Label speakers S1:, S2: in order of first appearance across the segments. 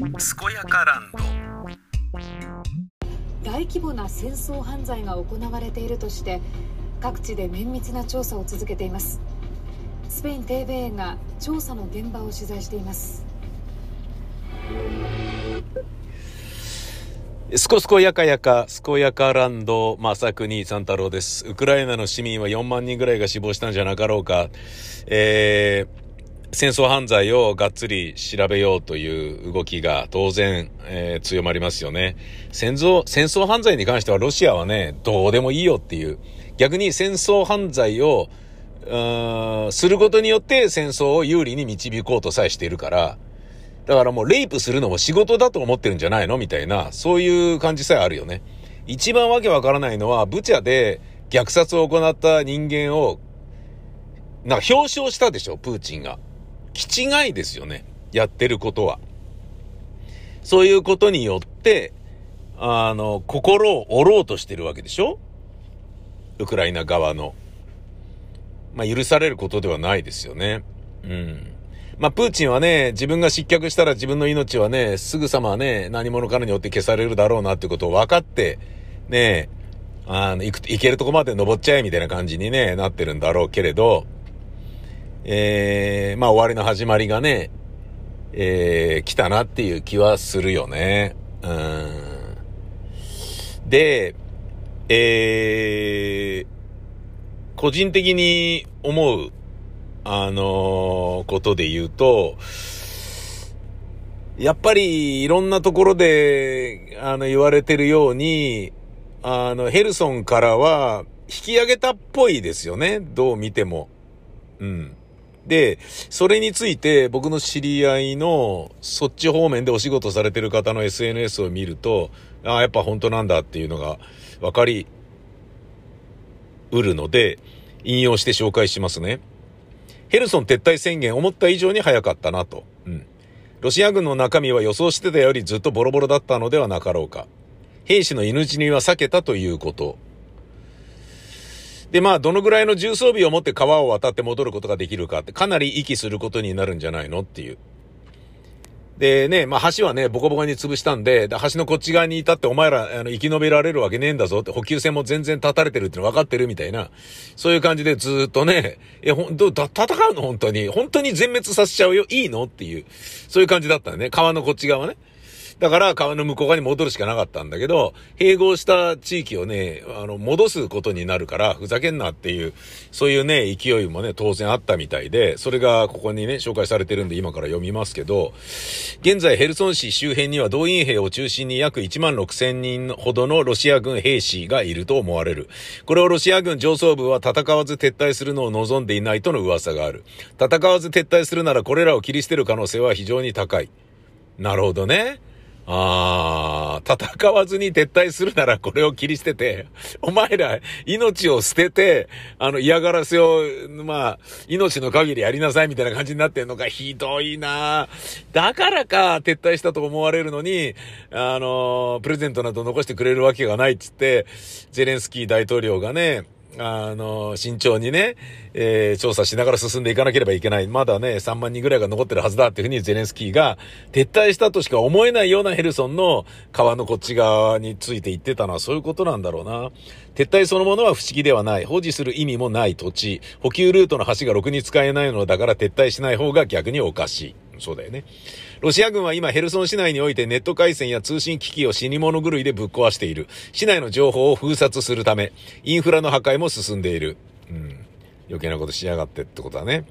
S1: 健やかラン
S2: ド大規模な戦争犯罪が行われているとして各地で綿密な調査を続けていますスペイン TV が調査の現場を取材しています
S3: スコスコやかやか、スコやかランド、まさくに三太郎です。ウクライナの市民は4万人ぐらいが死亡したんじゃなかろうか。えー、戦争犯罪をがっつり調べようという動きが当然、えー、強まりますよね。戦争、戦争犯罪に関してはロシアはね、どうでもいいよっていう。逆に戦争犯罪を、することによって戦争を有利に導こうとさえしているから、だからもうレイプするのも仕事だと思ってるんじゃないのみたいな、そういう感じさえあるよね。一番わけわからないのは、ブチャで虐殺を行った人間を、なんか表彰したでしょ、プーチンが。気違いですよね。やってることは。そういうことによって、あの、心を折ろうとしてるわけでしょ？ウクライナ側の。まあ、許されることではないですよね。うん。まあ、プーチンはね、自分が失脚したら自分の命はね、すぐさまね、何者かによって消されるだろうなってことを分かって、ね、あの、行く、行けるとこまで登っちゃえみたいな感じにね、なってるんだろうけれど、えー、まあ終わりの始まりがね、えー、来たなっていう気はするよね。うん。で、えー、個人的に思うあのー、ことで言うと、やっぱりいろんなところで、あの、言われてるように、あの、ヘルソンからは引き上げたっぽいですよね。どう見ても。うん。で、それについて僕の知り合いのそっち方面でお仕事されてる方の SNS を見ると、ああ、やっぱ本当なんだっていうのが分かりうるので、引用して紹介しますね。ヘルソン撤退宣言思った以上に早かったなと。うん。ロシア軍の中身は予想してたよりずっとボロボロだったのではなかろうか。兵士の犬死には避けたということ。で、まあ、どのぐらいの重装備を持って川を渡って戻ることができるかって、かなり息することになるんじゃないのっていう。でね、まあ橋はね、ボコボコに潰したんで、で橋のこっち側にいたってお前ら、あの、生き延びられるわけねえんだぞって、補給線も全然立たれてるっての分かってるみたいな、そういう感じでずっとね、え、ほんと、戦うの？本当に。本当に全滅させちゃうよ？いいの？っていう、そういう感じだったね。川のこっち側ね。だから川の向こう側に戻るしかなかったんだけど、併合した地域をね、あの、戻すことになるから、ふざけんなっていう、そういうね、勢いもね、当然あったみたいで、それがここにね、紹介されてるんで今から読みますけど、現在ヘルソン市周辺には動員兵を中心に約1万6千人ほどのロシア軍兵士がいると思われる。これをロシア軍上層部は戦わず撤退するのを望んでいないとの噂がある。戦わず撤退するならこれらを切り捨てる可能性は非常に高い。なるほどね。ああ、戦わずに撤退するならこれを切り捨てて、お前ら命を捨てて、あの嫌がらせを、まあ、命の限りやりなさいみたいな感じになってんのか、ひどいな。だからか、撤退したと思われるのに、あの、プレゼントなど残してくれるわけがないっつって、ゼレンスキー大統領がね、あの、慎重にね、えー、調査しながら進んでいかなければいけない。まだね、3万人ぐらいが残ってるはずだっていうふうにゼレンスキーが撤退したとしか思えないようなヘルソンの川のこっち側について言ってたのはそういうことなんだろうな。撤退そのものは不思議ではない。保持する意味もない土地。補給ルートの橋がろくに使えないのだから撤退しない方が逆におかしい。そうだよね。ロシア軍は今ヘルソン市内においてネット回線や通信機器を死に物狂いでぶっ壊している。市内の情報を封殺するため、インフラの破壊も進んでいる。うん。余計なことしやがってってことだね。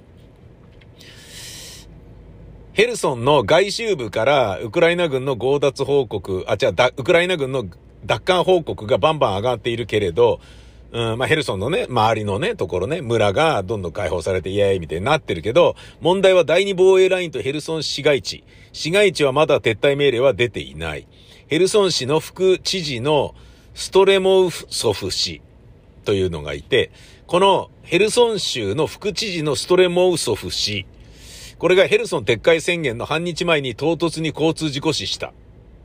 S3: ヘルソンの外周部からウクライナ軍の強奪報告、あ、違う、ウクライナ軍の奪還報告がバンバン上がっているけれど、うん、まあ、ヘルソンのね、周りのね、ところね、村がどんどん解放されてイエーイみたいになってるけど、問題は第二防衛ラインとヘルソン市街地。市街地はまだ撤退命令は出ていない。ヘルソン市の副知事のストレモウソフ氏というのがいて、このヘルソン州の副知事のストレモウソフ氏、これがヘルソン撤回宣言の半日前に唐突に交通事故死した。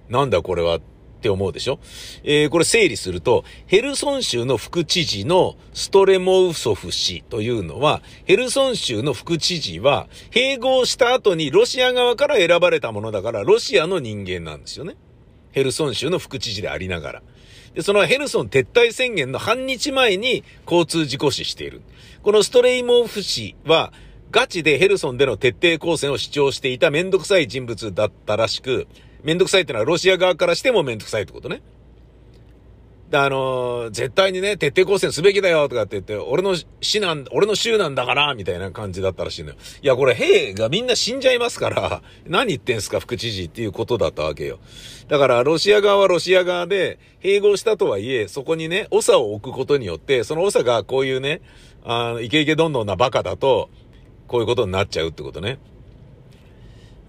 S3: なんだこれはって思うでしょ？えー、これ整理すると、ヘルソン州の副知事のストレモウソフ氏というのは、ヘルソン州の副知事は、併合した後にロシア側から選ばれたものだから、ロシアの人間なんですよね。ヘルソン州の副知事でありながら。で、そのヘルソン撤退宣言の半日前に交通事故死している。このストレイモフ氏は、ガチでヘルソンでの徹底抗戦を主張していためんどくさい人物だったらしく、めんどくさいってのはロシア側からしてもめんどくさいってことね。であのー、絶対にね、徹底抗戦すべきだよとかって言って、俺の死なん、俺の州なんだから、みたいな感じだったらしいのよ。いや、これ兵がみんな死んじゃいますから、何言ってんすか、副知事っていうことだったわけよ。だから、ロシア側はロシア側で、併合したとはいえ、そこにね、長を置くことによって、その長がこういうね、あの、イケイケどんどんなバカだと、こういうことになっちゃうってことね。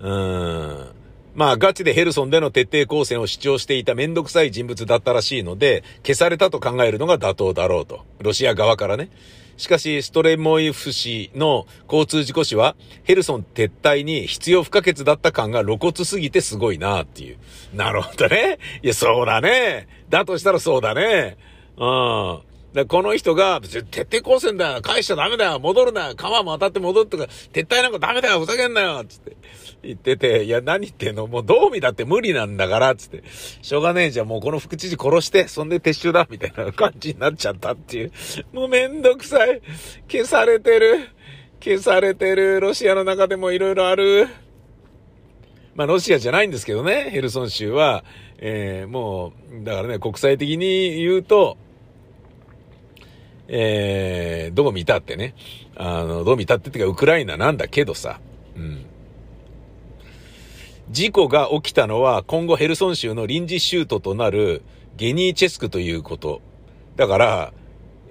S3: うーん。まあ、ガチでヘルソンでの徹底抗戦を主張していためんどくさい人物だったらしいので、消されたと考えるのが妥当だろうと。ロシア側からね。しかし、ストレモイフ氏の交通事故死は、ヘルソン撤退に必要不可欠だった感が露骨すぎてすごいなっていう。なるほどね。いや、そうだね。だとしたらそうだね。うん。で、この人が、徹底抗戦だよ返しちゃダメだよ戻るな川も当たって戻ってか撤退なんかダメだよふざけんなよつって言ってて、いや、何言ってんの？もうどう見だって無理なんだからつって、しょうがねえじゃん、もうこの副知事殺して、そんで撤収だみたいな感じになっちゃったっていう。もうめんどくさい。消されてる。消されてる。ロシアの中でも色々ある。まあ、ロシアじゃないんですけどね、ヘルソン州は。えー、もう、だからね、国際的に言うと、えー、どう見たってね、あの、どう見たってってか、ウクライナなんだけどさ、うん。事故が起きたのは、今後ヘルソン州の臨時州都となるゲニーチェスクということ。だから、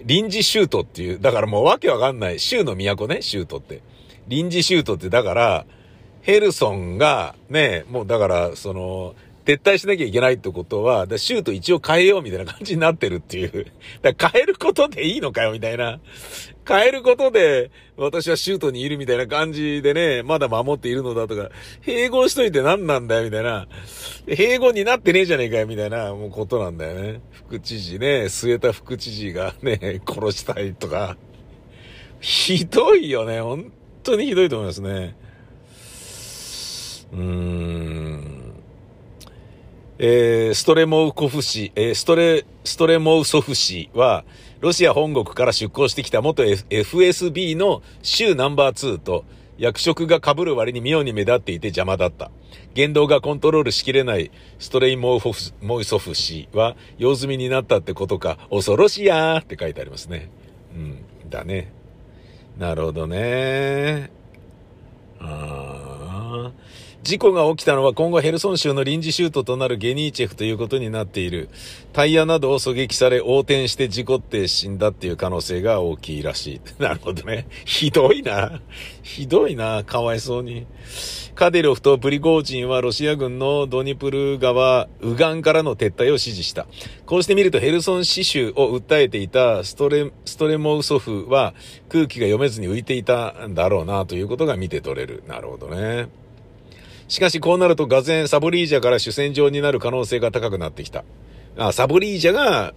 S3: 臨時州都っていう、だからもうわけわかんない。州の都ね、州都って。臨時州都って、だから、ヘルソンが、ね、もうだから、その、撤退しなきゃいけないってことは、だシュート一応変えようみたいな感じになってるっていう。だ変えることでいいのかよみたいな。変えることで、私はシュートにいるみたいな感じでね、まだ守っているのだとか、併合しといて何なんだよみたいな。併合になってねえじゃねえかよみたいな、もうことなんだよね。副知事ね、末田副知事がね、殺したいとか。ひどいよね。本当にひどいと思いますね。うーん。えー、ストレモウコフ氏、えー、ストレ、ストレモウソフ氏は、ロシア本国から出向してきた元、FSB の州ナンバー2と、役職が被る割に妙に目立っていて邪魔だった。言動がコントロールしきれないストレイモウフモイソフ氏は、用済みになったってことか、恐ろしやーって書いてありますね。うん、だね。なるほどね。あー。事故が起きたのは今後ヘルソン州の臨時州都となるゲニーチェフということになっている。タイヤなどを狙撃され横転して事故って死んだっていう可能性が大きいらしい。なるほどね。ひどいな。ひどいな。かわいそうに。カデロフとプリゴージンはロシア軍のドニプル川右岸からの撤退を指示した。こうして見るとヘルソン死守を訴えていたストレ、ストレモウソフは空気が読めずに浮いていたんだろうなということが見て取れる。なるほどね。しかしこうなると、がぜサボリージャから主戦場になる可能性が高くなってきた。あ、サボリージャが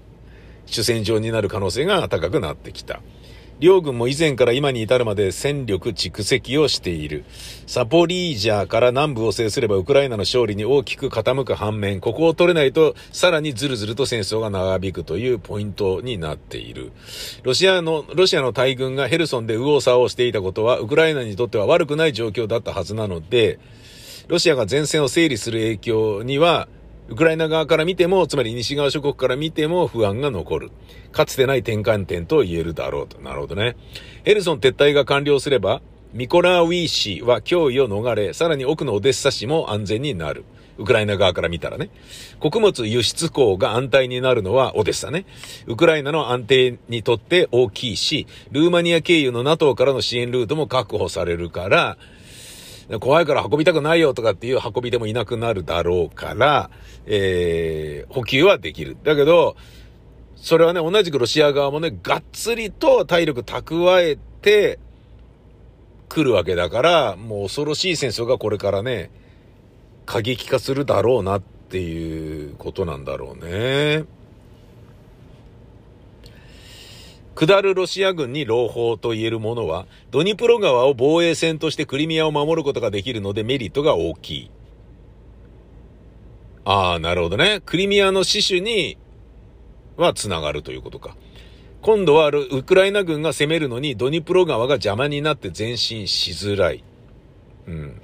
S3: 主戦場になる可能性が高くなってきた。両軍も以前から今に至るまで戦力蓄積をしている。サポリージャから南部を制すればウクライナの勝利に大きく傾く反面、ここを取れないとさらにずるずると戦争が長引くというポイントになっている。ロシアの、ロシアの大軍がヘルソンで右往左往していたことはウクライナにとっては悪くない状況だったはずなので、ロシアが前線を整理する影響には、ウクライナ側から見ても、つまり西側諸国から見ても不安が残る。かつてない転換点と言えるだろうと。なるほどね。ヘルソン撤退が完了すれば、ミコラーウィー市は脅威を逃れ、さらに奥のオデッサ市も安全になる。ウクライナ側から見たらね。穀物輸出港が安泰になるのはオデッサね。ウクライナの安定にとって大きいし、ルーマニア経由の NATO からの支援ルートも確保されるから、怖いから運びたくないよとかっていう運びでもいなくなるだろうから、えー、補給はできる。だけど、それはね、同じくロシア側もね、がっつりと体力蓄えて来るわけだから、もう恐ろしい戦争がこれからね、過激化するだろうなっっていうことなんだろうね。下るロシア軍に朗報と言えるものは、ドニプロ川を防衛線としてクリミアを守ることができるのでメリットが大きい。ああ、なるほどね。クリミアの死守には繋がるということか。今度はウクライナ軍が攻めるのにドニプロ川が邪魔になって前進しづらい。うん。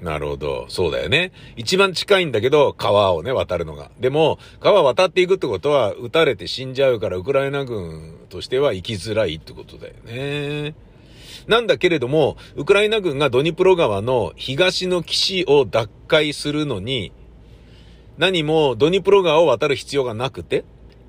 S3: なるほど。そうだよね。一番近いんだけど、川をね、渡るのが。でも、川渡っていくってことは、撃たれて死んじゃうから、ウクライナ軍としては行きづらいってことだよね。なんだけれども、ウクライナ軍がドニプロ川の東の岸を奪回するのに、何もドニプロ川を渡る必要がなくて、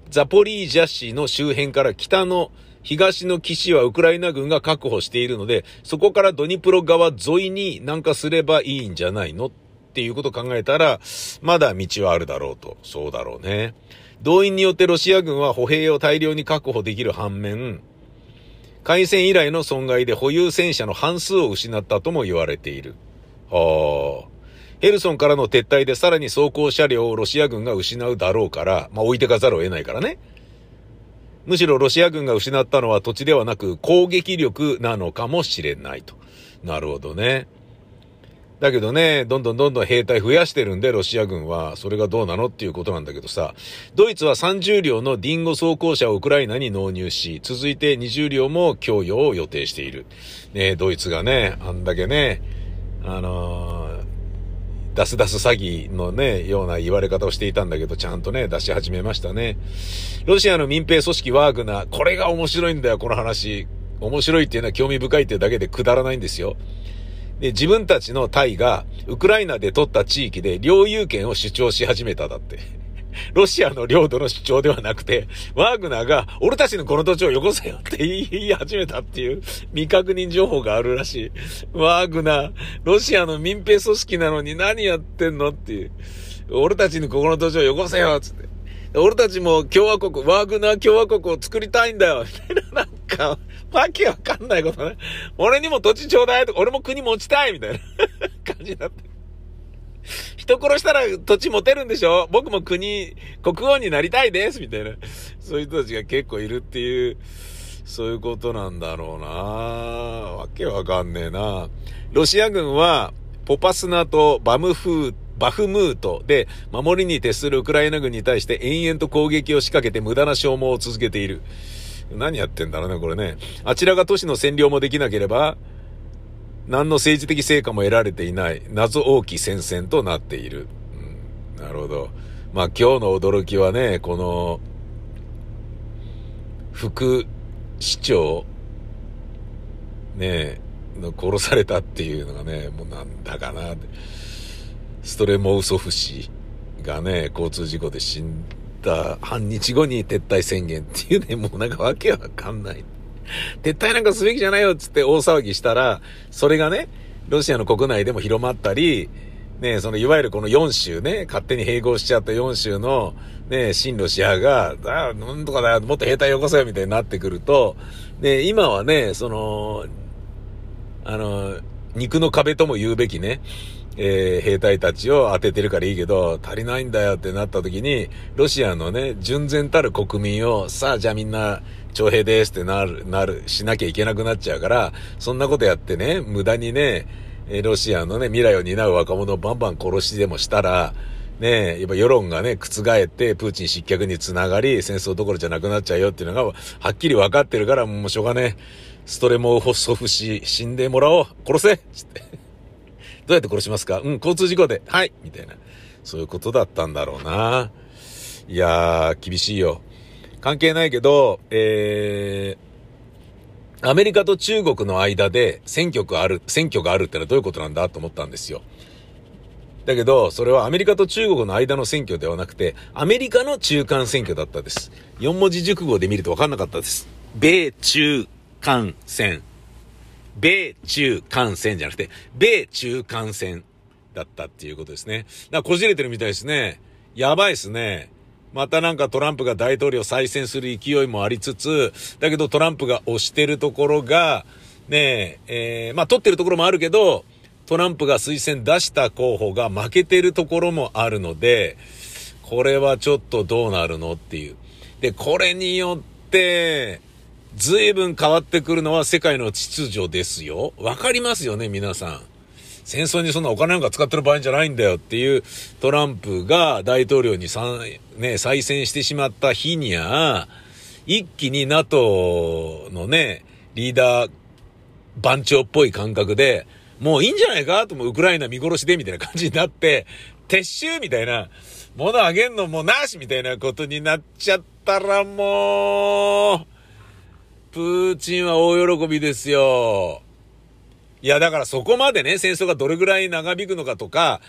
S3: ザポリージャ市の周辺から北の東の岸はウクライナ軍が確保しているので、そこからドニプロ川沿いに南下すればいいんじゃないの？っていうことを考えたら、まだ道はあるだろうと。そうだろうね。動員によってロシア軍は歩兵を大量に確保できる反面、海戦以来の損害で保有戦車の半数を失ったとも言われている。はあ。ヘルソンからの撤退でさらに装甲車両をロシア軍が失うだろうから、まあ置いてかざるを得ないからね。むしろロシア軍が失ったのは土地ではなく攻撃力なのかもしれないと。なるほどね。だけどね、どんどんどんどん兵隊増やしてるんで、ロシア軍は、それがどうなのっていうことなんだけどさ、ドイツは30両のディンゴ装甲車をウクライナに納入し、続いて20両も供与を予定している。ねドイツがね、あんだけね、あのー出す出す詐欺のね、ような言われ方をしていたんだけど、ちゃんとね、出し始めましたね。ロシアの民兵組織ワーグナー、これが面白いんだよ、この話。面白いっていうのは興味深いっていうだけでくだらないんですよ。で、自分たちの隊が、ウクライナで取った地域で領有権を主張し始めただって。ロシアの領土の主張ではなくて、ワーグナーが、俺たちのこの土地をよこせよって言い始めたっていう未確認情報があるらしい。ワーグナー、ロシアの民兵組織なのに何やってんのっていう。俺たちにここの土地をよこせよつって。俺たちも共和国、ワーグナー共和国を作りたいんだよみたいな、なんか、わけわかんないことね。俺にも土地ちょうだいとか、俺も国持ちたいみたいな 感じになって。人殺したら土地持てるんでしょ？僕も国、国王になりたいですみたいな。そういう人たちが結構いるっていう、そういうことなんだろうなわけわかんねえなロシア軍は、ポパスナとバムフー、バフムートで守りに徹するウクライナ軍に対して延々と攻撃を仕掛けて無駄な消耗を続けている。何やってんだろうね、これね。あちらが都市の占領もできなければ、何の政治的成果も得られていない謎大き戦線となっている。うん、なるほど。まあ今日の驚きはね、この、副市長、ねえ、殺されたっていうのがね、もうなんだかな。ストレモウソフ氏がね、交通事故で死んだ半日後に撤退宣言っていうね、もうなんかわけわかんない。撤退なんかすべきじゃないよっつって大騒ぎしたら、それがね、ロシアの国内でも広まったり、ね、そのいわゆるこの4州ね、勝手に併合しちゃった4州の、ね、新ロシアが、だ、なんとかだよ、もっと兵隊よこせよみたいになってくると、ね、今はね、その、あの、肉の壁とも言うべきね、えー、兵隊たちを当ててるからいいけど、足りないんだよってなった時に、ロシアのね、純然たる国民を、さあじゃあみんな、徴兵ですってなる、なる、しなきゃいけなくなっちゃうから、そんなことやってね、無駄にね、ロシアのね、未来を担う若者をバンバン殺しでもしたら、ねやっぱ世論がね、覆って、プーチン失脚につながり、戦争どころじゃなくなっちゃうよっていうのが、はっきり分かってるから、もうしょうがねストレモホソフ氏、死んでもらおう殺せつって。どうやって殺しますか?うん、交通事故で。はいみたいな。そういうことだったんだろうな。いやー、厳しいよ。関係ないけど、えー、アメリカと中国の間で選挙がある、選挙があるってのはどういうことなんだと思ったんですよ。だけど、それはアメリカと中国の間の選挙ではなくて、アメリカの中間選挙だったです。4文字熟語で見ると分かんなかったです。米中間戦。米中間戦じゃなくて、米中間戦だったっていうことですね。だからこじれてるみたいですね。やばいですね。またなんかトランプが大統領再選する勢いもありつつ、だけどトランプが押してるところが、ねえ、えー、まあ取ってるところもあるけど、トランプが推薦出した候補が負けてるところもあるので、これはちょっとどうなるのっていう。で、これによって、随分変わってくるのは世界の秩序ですよ。わかりますよね、皆さん。戦争にそんなお金なんか使ってる場合じゃないんだよっていうトランプが大統領にさね、再選してしまった日には、一気に NATO のね、リーダー番長っぽい感覚で、もういいんじゃないかともウクライナ見殺しでみたいな感じになって、撤収みたいな、物あげんのもなしみたいなことになっちゃったらもう、プーチンは大喜びですよ。いや、だからそこまでね、戦争がどれぐらい長引くのかとか、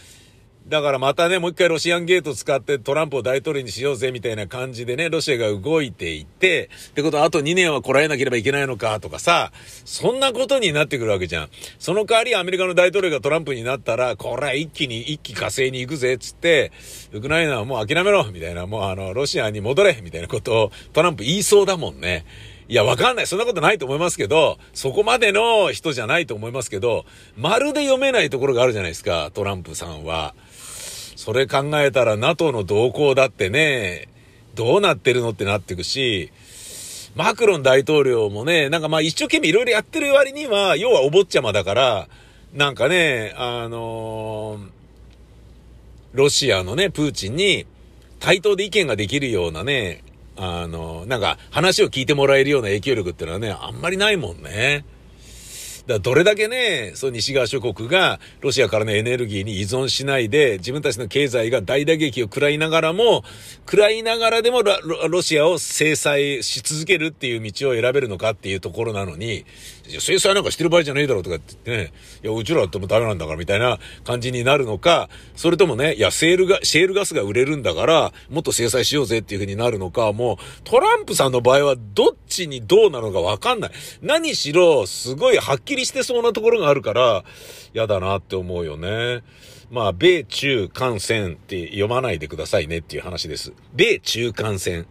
S3: だからまたね、もう一回ロシアンゲート使ってトランプを大統領にしようぜみたいな感じでね、ロシアが動いていて、ってことはあと2年はこらえなければいけないのかとかさ、そんなことになってくるわけじゃん。その代わりアメリカの大統領がトランプになったら、これは一気に一気火星に行くぜっつって、ウクライナはもう諦めろみたいな、もうあの、ロシアに戻れみたいなことをトランプ言いそうだもんね。いや、わかんない。そんなことないと思いますけど、そこまでの人じゃないと思いますけど、まるで読めないところがあるじゃないですか、トランプさんは。それ考えたら NATO の動向だってね、どうなってるのってなってくし、マクロン大統領もね、なんかまあ一生懸命いろいろやってる割には、要はお坊ちゃまだから、なんかね、あのー、ロシアのね、プーチンに対等で意見ができるようなね、あの、なんか話を聞いてもらえるような影響力っていうのはね、あんまりないもんね。だどれだけね、そう西側諸国がロシアからのエネルギーに依存しないで、自分たちの経済が大打撃を食らいながらも、食らいながらでもロシアを制裁し続けるっていう道を選べるのかっていうところなのに、制裁なんかしてる場合じゃねえだろうとかって言ってね、いや、うちらだってもダメなんだからみたいな感じになるのか、それともね、いや、セールが、シェールガスが売れるんだから、もっと制裁しようぜっていう風になるのか、もう、トランプさんの場合はどっちにどうなのかわかんない。何しろ、すごいはっきりしてそうなところがあるから、嫌だなって思うよね。まあ、米中感染って読まないでくださいねっていう話です。米中感染。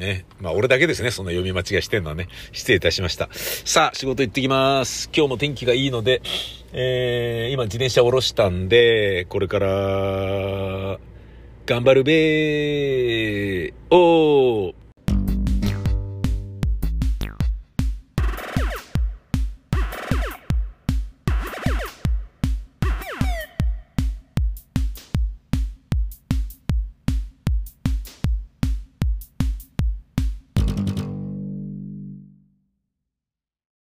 S3: ね。まあ、俺だけですね。そんな読み間違いしてんのはね。失礼いたしました。さあ、仕事行ってきます。今日も天気がいいので、えー、今自転車降ろしたんで、これから、頑張るべー。おー